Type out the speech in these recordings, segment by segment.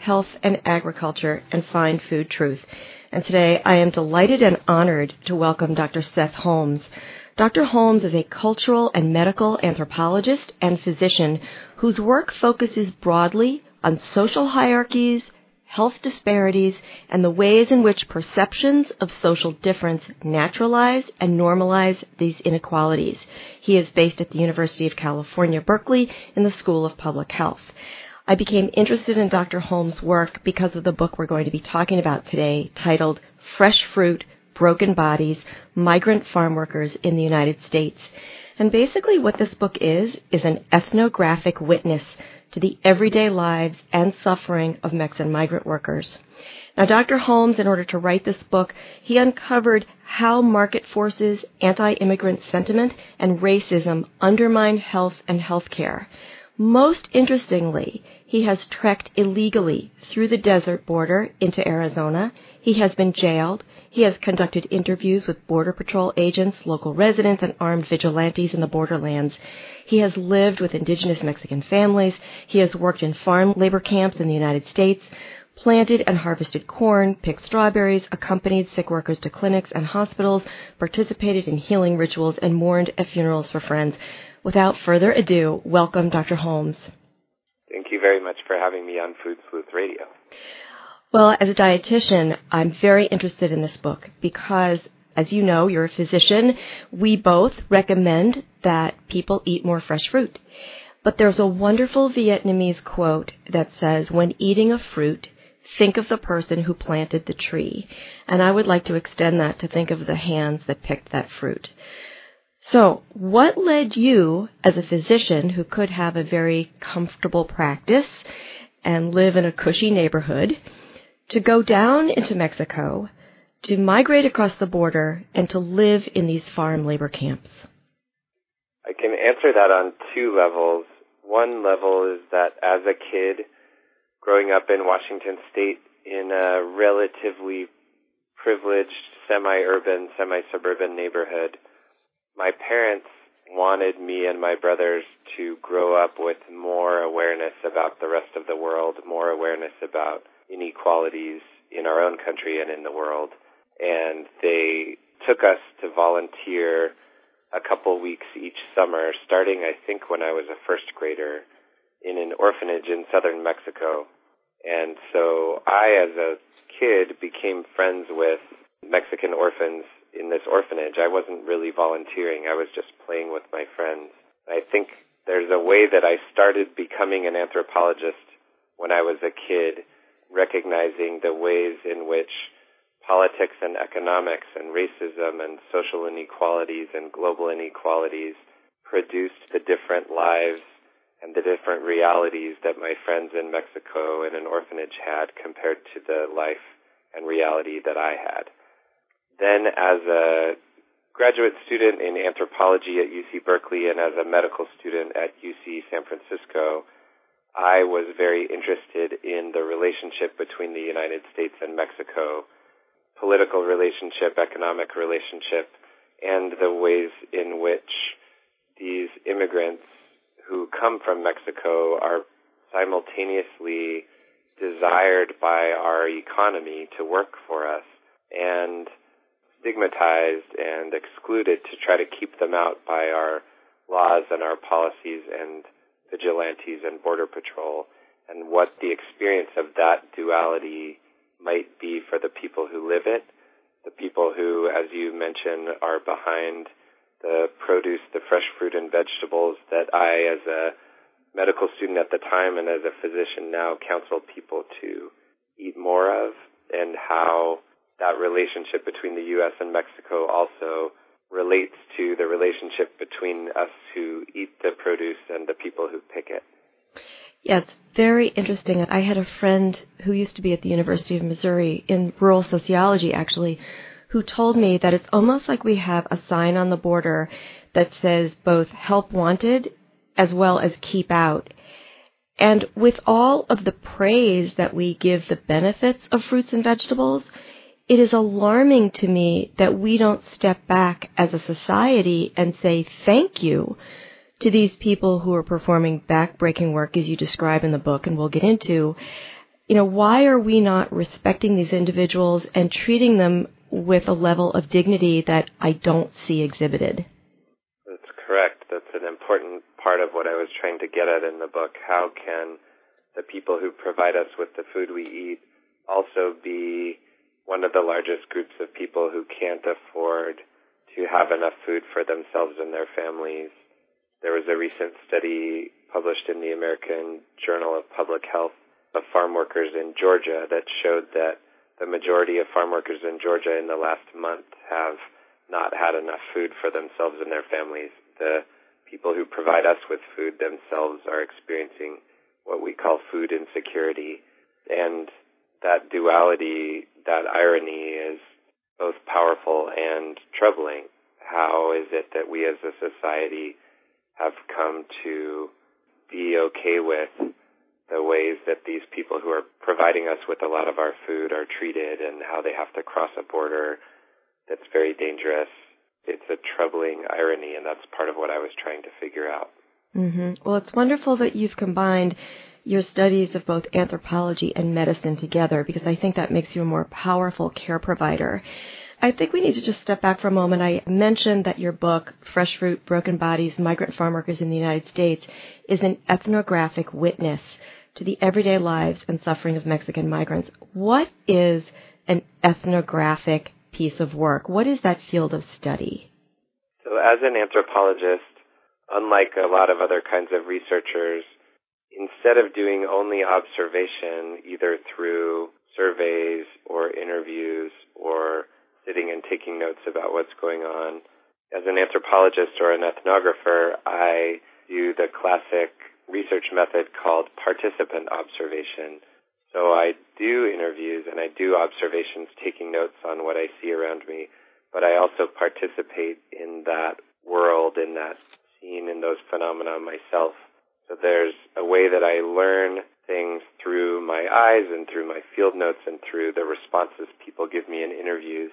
health, and agriculture and find food truth. And today I am delighted and honored to welcome Dr. Seth Holmes. Dr. Holmes is a cultural and medical anthropologist and physician whose work focuses broadly on social hierarchies, health disparities, and the ways in which perceptions of social difference naturalize and normalize these inequalities. He is based at the University of California, Berkeley in the School of Public Health. I became interested in Dr. Holmes' work because of the book we're going to be talking about today titled Fresh Fruit, Broken Bodies, Migrant Farm Workers in the United States. And basically what this book is, is an ethnographic witness to the everyday lives and suffering of Mexican migrant workers. Now, Dr. Holmes, in order to write this book, he uncovered how market forces, anti-immigrant sentiment, and racism undermine health and healthcare. Most interestingly, he has trekked illegally through the desert border into Arizona. He has been jailed. He has conducted interviews with Border Patrol agents, local residents, and armed vigilantes in the borderlands. He has lived with indigenous Mexican families. He has worked in farm labor camps in the United States, planted and harvested corn, picked strawberries, accompanied sick workers to clinics and hospitals, participated in healing rituals, and mourned at funerals for friends. Without further ado, welcome Dr. Holmes. Thank you very much for having me on Food Sleuth Radio. Well, as a dietitian, I'm very interested in this book because, as you know, you're a physician. We both recommend that people eat more fresh fruit. But there's a wonderful Vietnamese quote that says, when eating a fruit, think of the person who planted the tree. And I would like to extend that to think of the hands that picked that fruit. So, what led you, as a physician who could have a very comfortable practice and live in a cushy neighborhood, to go down into Mexico, to migrate across the border, and to live in these farm labor camps? I can answer that on two levels. One level is that as a kid, growing up in Washington State in a relatively privileged, semi urban, semi suburban neighborhood, my parents wanted me and my brothers to grow up with more awareness about the rest of the world, more awareness about inequalities in our own country and in the world. And they took us to volunteer a couple weeks each summer, starting I think when I was a first grader in an orphanage in southern Mexico. And so I, as a kid, became friends with Mexican orphans in this orphanage. I wasn't really volunteering. I was just playing with my friends. I think there's a way that I started becoming an anthropologist when I was a kid, recognizing the ways in which politics and economics and racism and social inequalities and global inequalities produced the different lives and the different realities that my friends in Mexico in an orphanage had compared to the life and reality that I had. Then, as a graduate student in anthropology at UC Berkeley and as a medical student at UC San Francisco, I was very interested in the relationship between the United States and Mexico, political relationship, economic relationship, and the ways in which these immigrants who come from Mexico are simultaneously desired by our economy to work for us. And stigmatized and excluded to try to keep them out by our laws and our policies and vigilantes and border patrol and what the experience of that duality might be for the people who live it, the people who, as you mentioned, are behind the produce, the fresh fruit and vegetables that I, as a medical student at the time and as a physician now, counsel people to eat more of, and how that relationship between the U.S. and Mexico also relates to the relationship between us who eat the produce and the people who pick it. Yeah, it's very interesting. I had a friend who used to be at the University of Missouri in rural sociology, actually, who told me that it's almost like we have a sign on the border that says both help wanted as well as keep out. And with all of the praise that we give the benefits of fruits and vegetables, it is alarming to me that we don't step back as a society and say thank you to these people who are performing backbreaking work as you describe in the book and we'll get into. You know, why are we not respecting these individuals and treating them with a level of dignity that I don't see exhibited? That's correct. That's an important part of what I was trying to get at in the book. How can the people who provide us with the food we eat also be one of the largest groups of people who can't afford to have enough food for themselves and their families? There was a recent study published in the American Journal of Public Health of farm workers in Georgia that showed that the majority of farm workers in Georgia in the last month have not had enough food for themselves and their families. The people who provide us with food themselves are experiencing what we call food insecurity. And that duality, that irony is both powerful and troubling. How is it that we as a society have come to be okay with the ways that these people who are providing us with a lot of our food are treated and how they have to cross a border that's very dangerous. It's a troubling irony, and that's part of what I was trying to figure out. Mm-hmm. Well, it's wonderful that you've combined your studies of both anthropology and medicine together because I think that makes you a more powerful care provider. I think we need to just step back for a moment. I mentioned that your book, Fresh Fruit, Broken Bodies, Migrant Farm Workers in the United States, is an ethnographic witness to the everyday lives and suffering of Mexican migrants. What is an ethnographic piece of work? What is that field of study? So, as an anthropologist, unlike a lot of other kinds of researchers, instead of doing only observation, either through surveys or interviews or sitting and taking notes about what's going on, as an anthropologist or an ethnographer, I do the classic research method called participant observation. So I do interviews and I do observations taking notes on what I see around me, but I also participate in that world, in that scene, in those phenomena myself. So there's a way that I learn things through my eyes and through my field notes and through the responses people give me in interviews.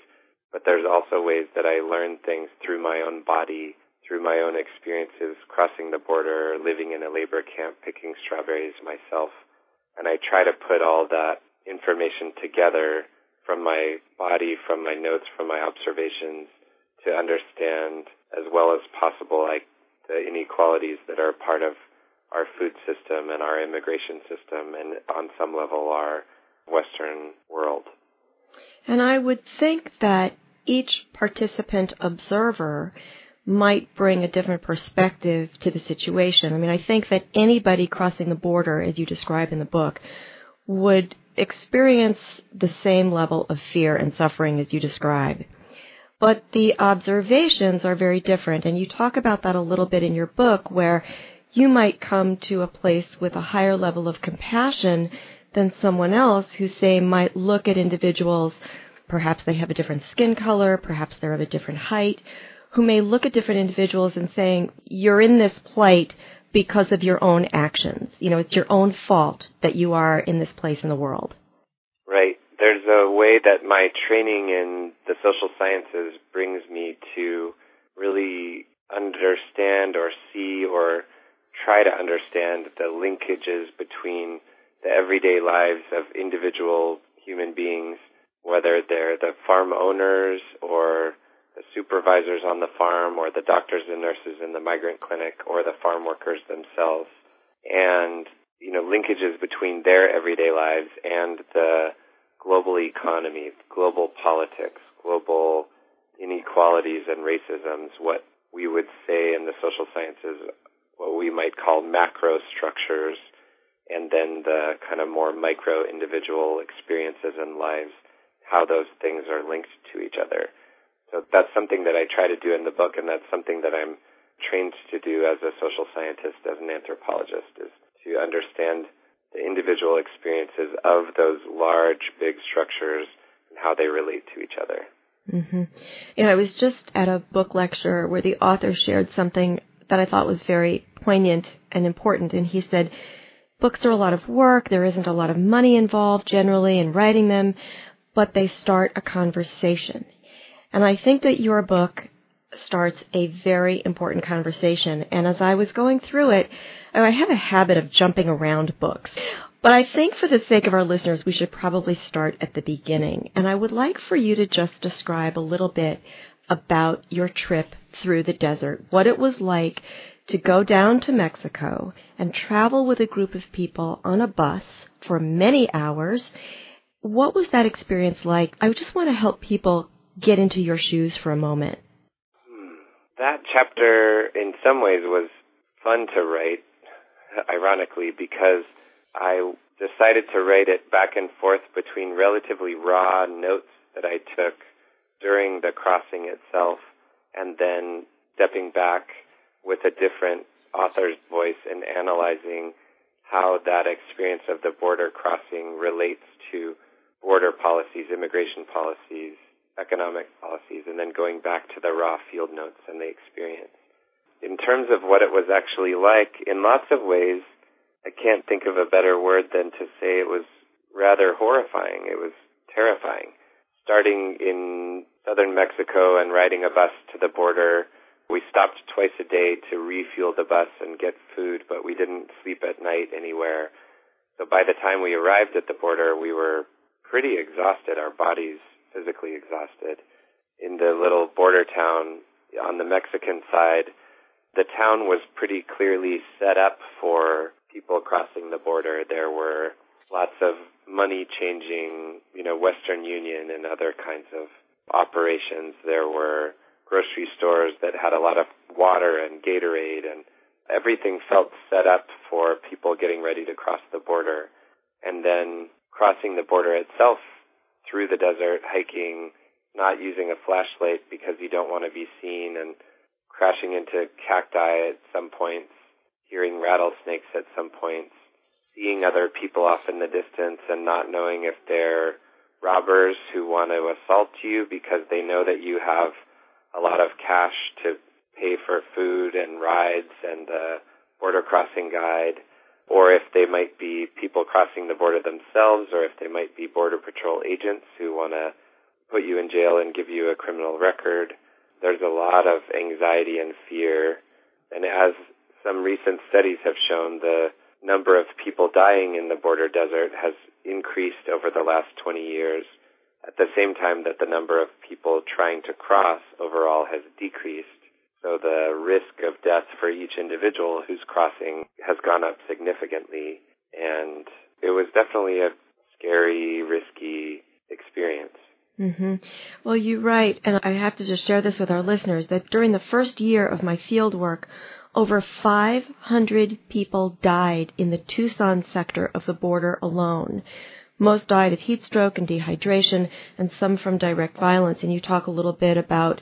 But there's also ways that I learn things through my own body through my own experiences crossing the border, living in a labor camp, picking strawberries myself. And I try to put all that information together from my body, from my notes, from my observations to understand as well as possible like the inequalities that are part of our food system and our immigration system and on some level our Western world. And I would think that each participant observer might bring a different perspective to the situation. I mean, I think that anybody crossing the border, as you describe in the book, would experience the same level of fear and suffering as you describe. But the observations are very different, and you talk about that a little bit in your book, where you might come to a place with a higher level of compassion than someone else who, say, might look at individuals. Perhaps they have a different skin color, perhaps they're of a different height, who may look at different individuals and saying, you're in this plight because of your own actions. You know, it's your own fault that you are in this place in the world. Right. There's a way that my training in the social sciences brings me to really understand or see or try to understand the linkages between the everyday lives of individual human beings, whether they're the farm owners or the supervisors on the farm or the doctors and nurses in the migrant clinic or the farm workers themselves. And you know linkages between their everyday lives and the global economy, global politics, global inequalities and racisms, what we would say in the social sciences, what we might call macro structures, and then the kind of more micro individual experiences and lives, how those things are linked to each other. So that's something that I try to do in the book, and that's something that I'm trained to do as a social scientist, as an anthropologist, is to understand the individual experiences of those large, big structures and how they relate to each other. Mm-hmm. You know, I was just at a book lecture where the author shared something that I thought was very poignant and important, and he said, Books are a lot of work, there isn't a lot of money involved generally in writing them, but they start a conversation. And I think that your book starts a very important conversation. And as I was going through it, I have a habit of jumping around books. But I think for the sake of our listeners, we should probably start at the beginning. And I would like for you to just describe a little bit about your trip through the desert, what it was like to go down to Mexico and travel with a group of people on a bus for many hours. What was that experience like? I just want to help people get into your shoes for a moment. That chapter, in some ways, was fun to write, ironically, because I decided to write it back and forth between relatively raw notes that I took during the crossing itself and then stepping back with a different author's voice and analyzing how that experience of the border crossing relates to border policies, immigration policies, economic policies, and then going back to the raw field notes and the experience. In terms of what it was actually like, in lots of ways, I can't think of a better word than to say it was rather horrifying. It was terrifying. Starting in southern Mexico and riding a bus to the border, we stopped twice a day to refuel the bus and get food, but we didn't sleep at night anywhere. So by the time we arrived at the border, we were pretty exhausted. Our bodies physically exhausted. In the little border town on the Mexican side, the town was pretty clearly set up for people crossing the border. There were lots of money changing, you know, Western Union and other kinds of operations. There were grocery stores that had a lot of water and Gatorade and everything felt set up for people getting ready to cross the border. And then crossing the border itself through the desert, hiking, not using a flashlight because you don't want to be seen, and crashing into cacti at some points, hearing rattlesnakes at some points, seeing other people off in the distance and not knowing if they're robbers who want to assault you because they know that you have a lot of cash to pay for food and rides and a border crossing guide or if they might be people crossing the border themselves, or if they might be Border Patrol agents who want to put you in jail and give you a criminal record. There's a lot of anxiety and fear. And as some recent studies have shown, the number of people dying in the border desert has increased over the last 20 years at the same time that the number of people trying to cross overall has decreased. So the risk of death for each individual who's crossing has gone up significantly. And it was definitely a scary, risky experience. Mm-hmm. Well, you're right, and I have to just share this with our listeners, that during the first year of my field work, over 500 people died in the Tucson sector of the border alone. Most died of heat stroke and dehydration, and some from direct violence. And you talk a little bit about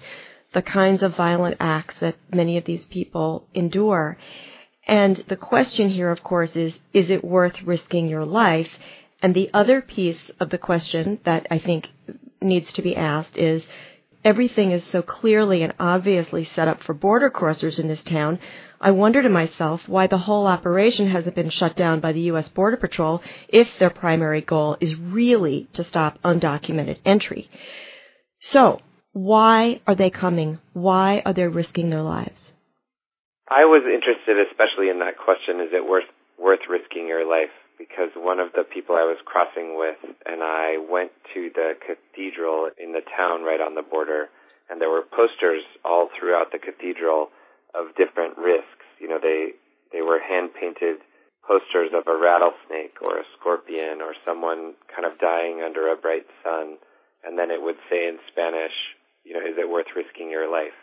the kinds of violent acts that many of these people endure. And the question here, of course, is, is it worth risking your life? And the other piece of the question that I think needs to be asked is, everything is so clearly and obviously set up for border crossers in this town. I wonder to myself why the whole operation hasn't been shut down by the U.S. Border Patrol if their primary goal is really to stop undocumented entry. So, why are they coming? Why are they risking their lives? I was interested especially in that question is it worth worth risking your life? Because one of the people I was crossing with and I went to the cathedral in the town right on the border and there were posters all throughout the cathedral of different risks. You know, they they were hand painted posters of a rattlesnake or a scorpion or someone kind of dying under a bright sun and then it would say in Spanish you know, is it worth risking your life?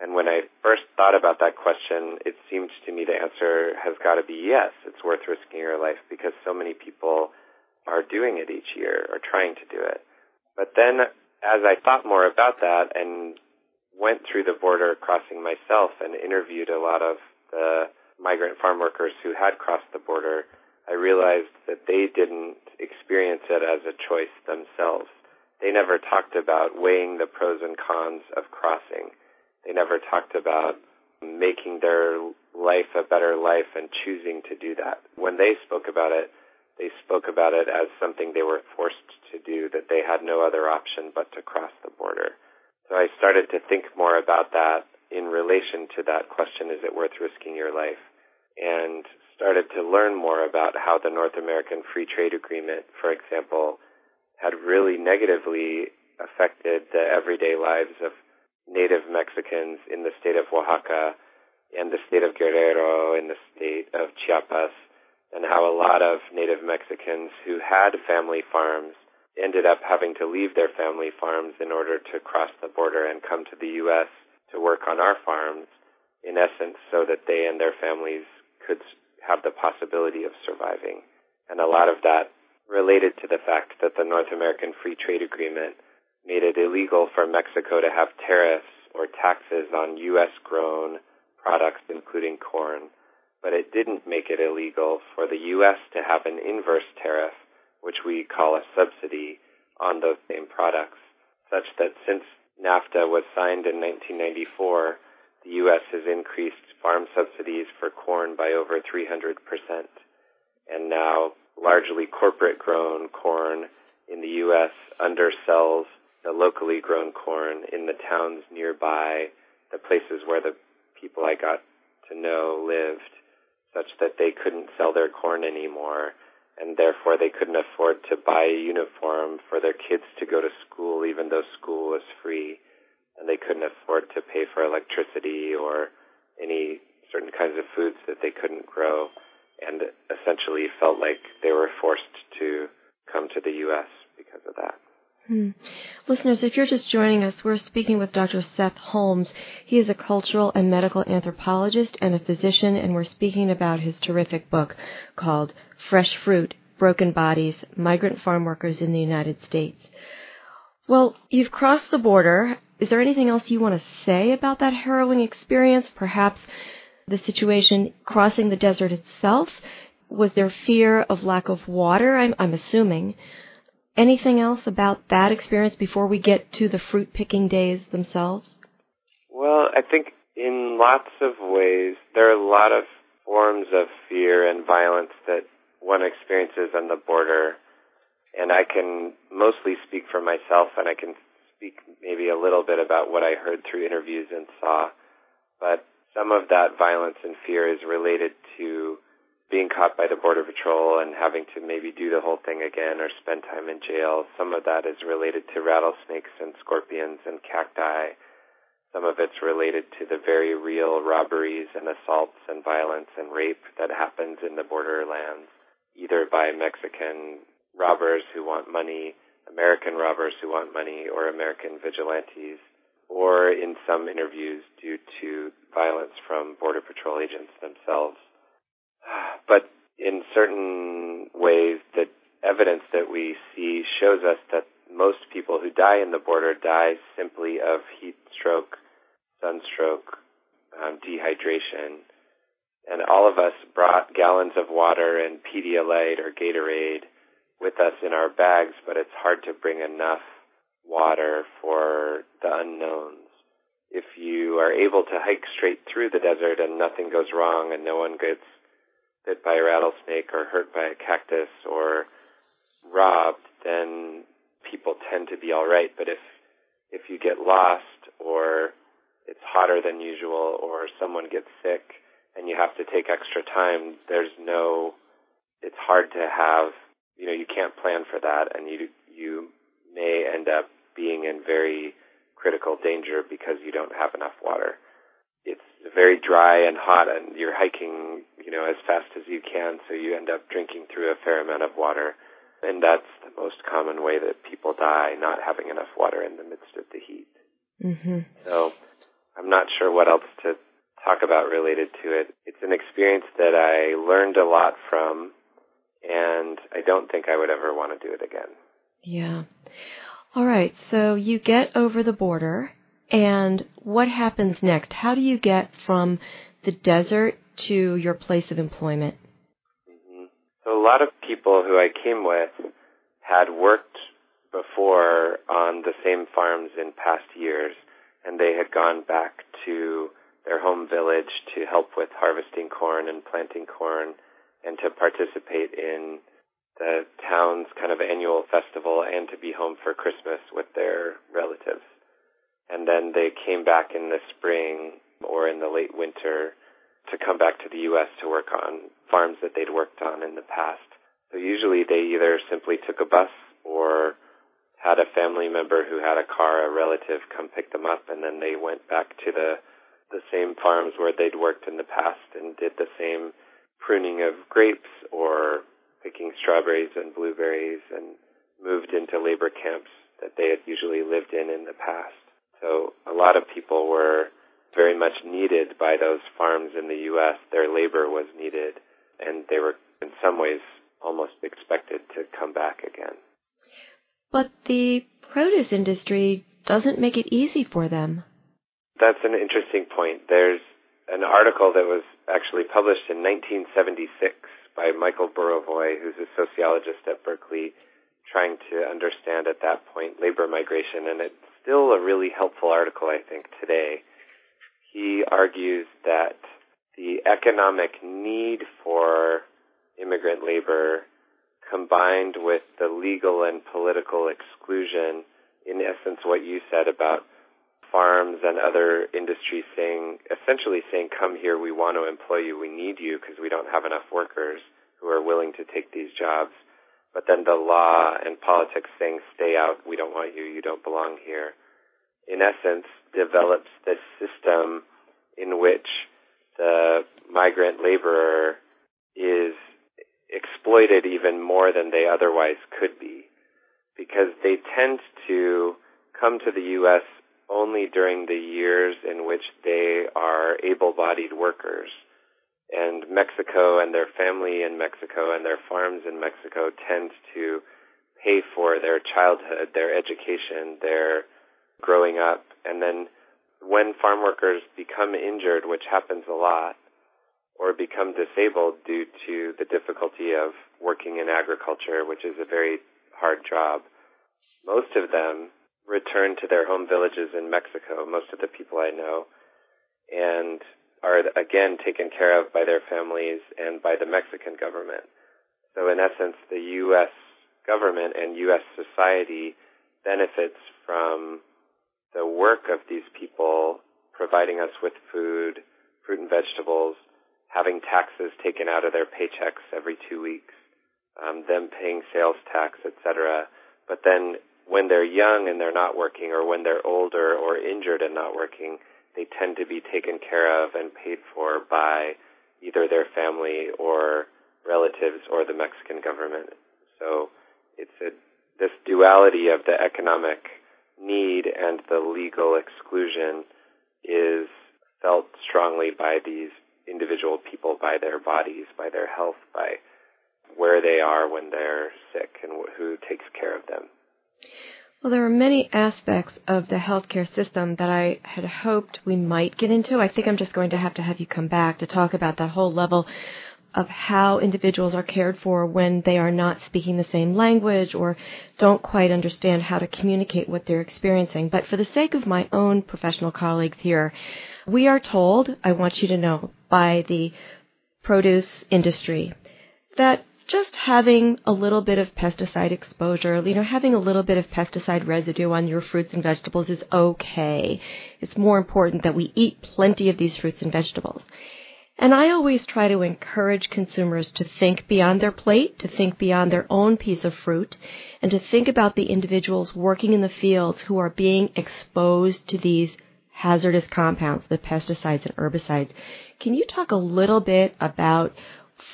And when I first thought about that question, it seemed to me the answer has got to be yes, it's worth risking your life because so many people are doing it each year or trying to do it. But then as I thought more about that and went through the border crossing myself and interviewed a lot of the migrant farm workers who had crossed the border, I realized that they didn't experience it as a choice themselves. They never talked about weighing the pros and cons of crossing. They never talked about making their life a better life and choosing to do that. When they spoke about it, they spoke about it as something they were forced to do, that they had no other option but to cross the border. So I started to think more about that in relation to that question, is it worth risking your life? And started to learn more about how the North American Free Trade Agreement, for example, had really negatively affected the everyday lives of native Mexicans in the state of Oaxaca and the state of Guerrero in the state of Chiapas and how a lot of native Mexicans who had family farms ended up having to leave their family farms in order to cross the border and come to the U.S. to work on our farms, in essence, so that they and their families could have the possibility of surviving. And a lot of that related to the fact that the North American Free Trade Agreement made it illegal for Mexico to have tariffs or taxes on U.S. grown products, including corn, but it didn't make it illegal for the U.S. to have an inverse tariff, which we call a subsidy, on those same products, such that since NAFTA was signed in 1994, the U.S. has increased farm subsidies for corn by over 300%. And now largely corporate grown corn in the U.S. undersells the locally grown corn in the towns nearby, the places where the people I got to know lived, such that they couldn't sell their corn anymore, and therefore they couldn't afford to buy a uniform for their kids to go to school, even though school was free, and they couldn't afford to pay for electricity or any certain kinds of foods that they couldn't grow, and essentially felt like they were forced to come to the U.S. because of that. Hmm. Listeners, if you're just joining us, we're speaking with Dr. Seth Holmes. He is a cultural and medical anthropologist and a physician, and we're speaking about his terrific book called Fresh Fruit Broken Bodies Migrant Farm Workers in the United States. Well, you've crossed the border. Is there anything else you want to say about that harrowing experience? Perhaps the situation crossing the desert itself? Was there fear of lack of water? I'm, I'm assuming. Anything else about that experience before we get to the fruit picking days themselves? Well, I think in lots of ways there are a lot of forms of fear and violence that one experiences on the border. And I can mostly speak for myself and I can speak maybe a little bit about what I heard through interviews and saw. But some of that violence and fear is related to being caught by the border patrol and having to maybe do the whole thing again or spend time in jail. Some of that is related to rattlesnakes and scorpions and cacti. Some of it's related to the very real robberies and assaults and violence and rape that happens in the borderlands, either by Mexican robbers who want money, American robbers who want money, or American vigilantes, or in some interviews due to violence from border patrol agents themselves but in certain ways, the evidence that we see shows us that most people who die in the border die simply of heat stroke, sunstroke, um, dehydration. And all of us brought gallons of water and Pedialyte or Gatorade with us in our bags, but it's hard to bring enough water for the unknowns. If you are able to hike straight through the desert and nothing goes wrong and no one gets bit by a rattlesnake or hurt by a cactus or robbed, then people tend to be all right. But if if you get lost or it's hotter than usual or someone gets sick and you have to take extra time, there's no it's hard to have you know, you can't plan for that and you you may end up being in very critical danger because you don't have enough water very dry and hot and you're hiking, you know, as fast as you can, so you end up drinking through a fair amount of water. And that's the most common way that people die, not having enough water in the midst of the heat. Mm-hmm. So I'm not sure what else to talk about related to it. It's an experience that I learned a lot from, and I don't think I would ever want to do it again. Yeah. All right. So you get over the border and what happens next? How do you get from the desert to your place of employment? Mm-hmm. So a lot of people who I came with had worked before on the same farms in past years, and they had gone back to their home village to help with harvesting corn and planting corn and to participate in the town's kind of annual festival and to be home for Christmas with their relatives. And then they came back in the spring or in the late winter to come back to the U.S. to work on farms that they'd worked on in the past. So usually they either simply took a bus or had a family member who had a car, a relative come pick them up, and then they went back to the the same farms where they'd worked in the past and did the same pruning of grapes or picking strawberries and blueberries and moved into labor camps that they had usually lived in in the past. So a lot of people were very much needed by those farms in the U.S. Their labor was needed, and they were in some ways almost expected to come back again. But the produce industry doesn't make it easy for them. That's an interesting point. There's an article that was actually published in 1976 by Michael Burawoy, who's a sociologist at Berkeley, trying to understand at that point labor migration, and it's still a really helpful article, I think, today. He argues that the economic need for immigrant labor combined with the legal and political exclusion, in essence, what you said about farms and other industries saying, essentially saying, come here, we want to employ you, we need you because we don't have enough workers who are willing to take these jobs. But then the law and politics saying, stay out, we don't want you, you don't belong here. In essence, develops this system in which the migrant laborer is exploited even more than they otherwise could be because they tend to come to the U.S. only during the years in which they are able-bodied workers. And Mexico and their family in Mexico and their farms in Mexico tend to pay for their childhood, their education, their growing up. And then when farm workers become injured, which happens a lot, or become disabled due to the difficulty of working in agriculture, which is a very hard job, most of them return to their home villages in Mexico, most of the people I know, and are again taken care of by their families and by the Mexican government. So in essence, the U.S. government and U.S. society benefits from the work of these people providing us with food, fruit and vegetables, having taxes taken out of their paychecks every two weeks, um, them paying sales tax, etc. But then when they're young and they're not working, or when they're older or injured and not working, they tend to be taken care of and paid for by either their family or relatives or the Mexican government. So it's a, this duality of the economic need and the legal exclusion is felt strongly by these individual people, by their bodies, by their health, by where they are when they're sick and who takes care of them. Well, there are many aspects of the healthcare system that I had hoped we might get into. I think I'm just going to have to have you come back to talk about that whole level of how individuals are cared for when they are not speaking the same language or don't quite understand how to communicate what they're experiencing. But for the sake of my own professional colleagues here, we are told, I want you to know, by the produce industry that just having a little bit of pesticide exposure, you know, having a little bit of pesticide residue on your fruits and vegetables is okay. It's more important that we eat plenty of these fruits and vegetables. And I always try to encourage consumers to think beyond their plate, to think beyond their own piece of fruit, and to think about the individuals working in the fields who are being exposed to these hazardous compounds, the pesticides and herbicides. Can you talk a little bit about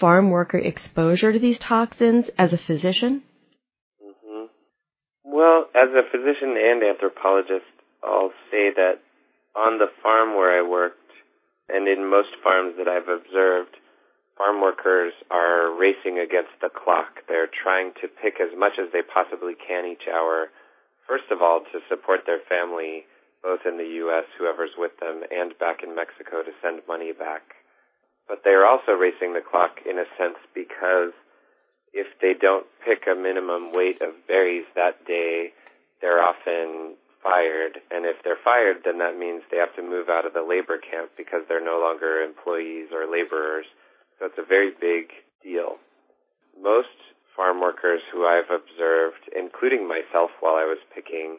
farm worker exposure to these toxins as a physician? Mm-hmm. Well, as a physician and anthropologist, I'll say that on the farm where I worked, and in most farms that I've observed, farm workers are racing against the clock. They're trying to pick as much as they possibly can each hour, first of all, to support their family, both in the U.S., whoever's with them, and back in Mexico to send money back but they're also racing the clock in a sense because if they don't pick a minimum weight of berries that day, they're often fired. And if they're fired, then that means they have to move out of the labor camp because they're no longer employees or laborers. So it's a very big deal. Most farm workers who I've observed, including myself while I was picking,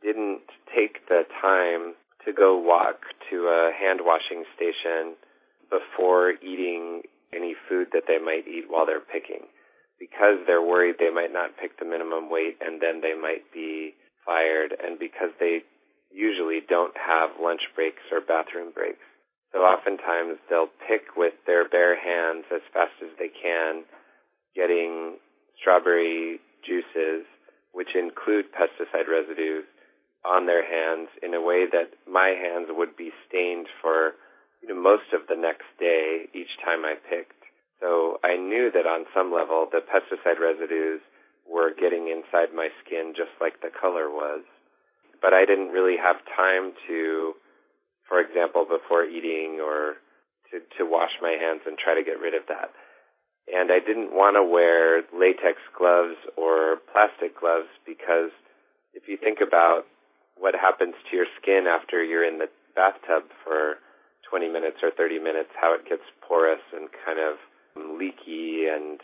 didn't take the time to go walk to a hand washing station before eating any food that they might eat while they're picking because they're worried they might not pick the minimum weight and then they might be fired and because they usually don't have lunch breaks or bathroom breaks. So oftentimes they'll pick with their bare hands as fast as they can, getting strawberry juices, which include pesticide residues, on their hands in a way that my hands would be stained for you know, most of the next day each time I picked. So I knew that on some level the pesticide residues were getting inside my skin just like the color was. But I didn't really have time to, for example, before eating or to, to wash my hands and try to get rid of that. And I didn't want to wear latex gloves or plastic gloves because if you think about what happens to your skin after you're in the bathtub for 20 minutes or 30 minutes, how it gets porous and kind of leaky and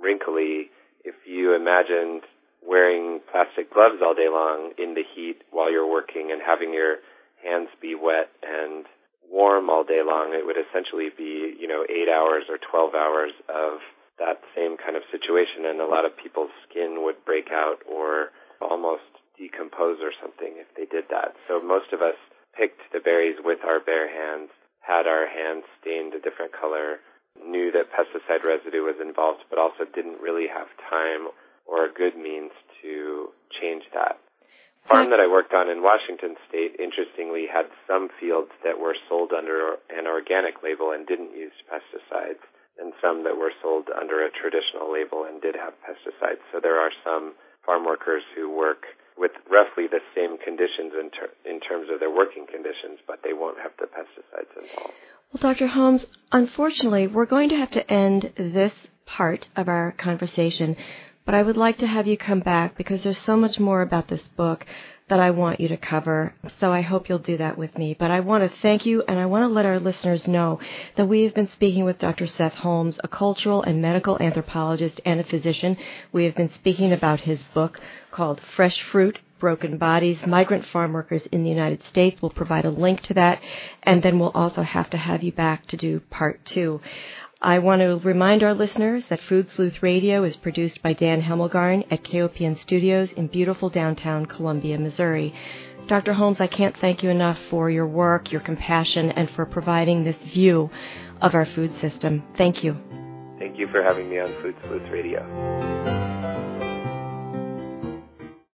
wrinkly. If you imagined wearing plastic gloves all day long in the heat while you're working and having your hands be wet and warm all day long, it would essentially be, you know, eight hours or 12 hours of that same kind of situation. And a lot of people's skin would break out or almost decompose or something if they did that. So most of us picked the berries with our bare hands, had our hands stained a different color, knew that pesticide residue was involved, but also didn't really have time or a good means to change that. Farm that I worked on in Washington State, interestingly, had some fields that were sold under an organic label and didn't use pesticides, and some that were sold under a traditional label and did have pesticides. So there are some farm workers who work with roughly the same conditions in, ter- in terms of their working conditions, but they won't have the pesticides involved. Well, Dr. Holmes, unfortunately, we're going to have to end this part of our conversation, but I would like to have you come back because there's so much more about this book that I want you to cover. So I hope you'll do that with me. But I want to thank you and I want to let our listeners know that we have been speaking with Dr. Seth Holmes, a cultural and medical anthropologist and a physician. We have been speaking about his book called Fresh Fruit Broken Bodies, Migrant Farm Workers in the United States. We'll provide a link to that, and then we'll also have to have you back to do part two. I want to remind our listeners that Food Sleuth Radio is produced by Dan Hemmelgarn at KOPN Studios in beautiful downtown Columbia, Missouri. Dr. Holmes, I can't thank you enough for your work, your compassion, and for providing this view of our food system. Thank you. Thank you for having me on Food Sleuth Radio.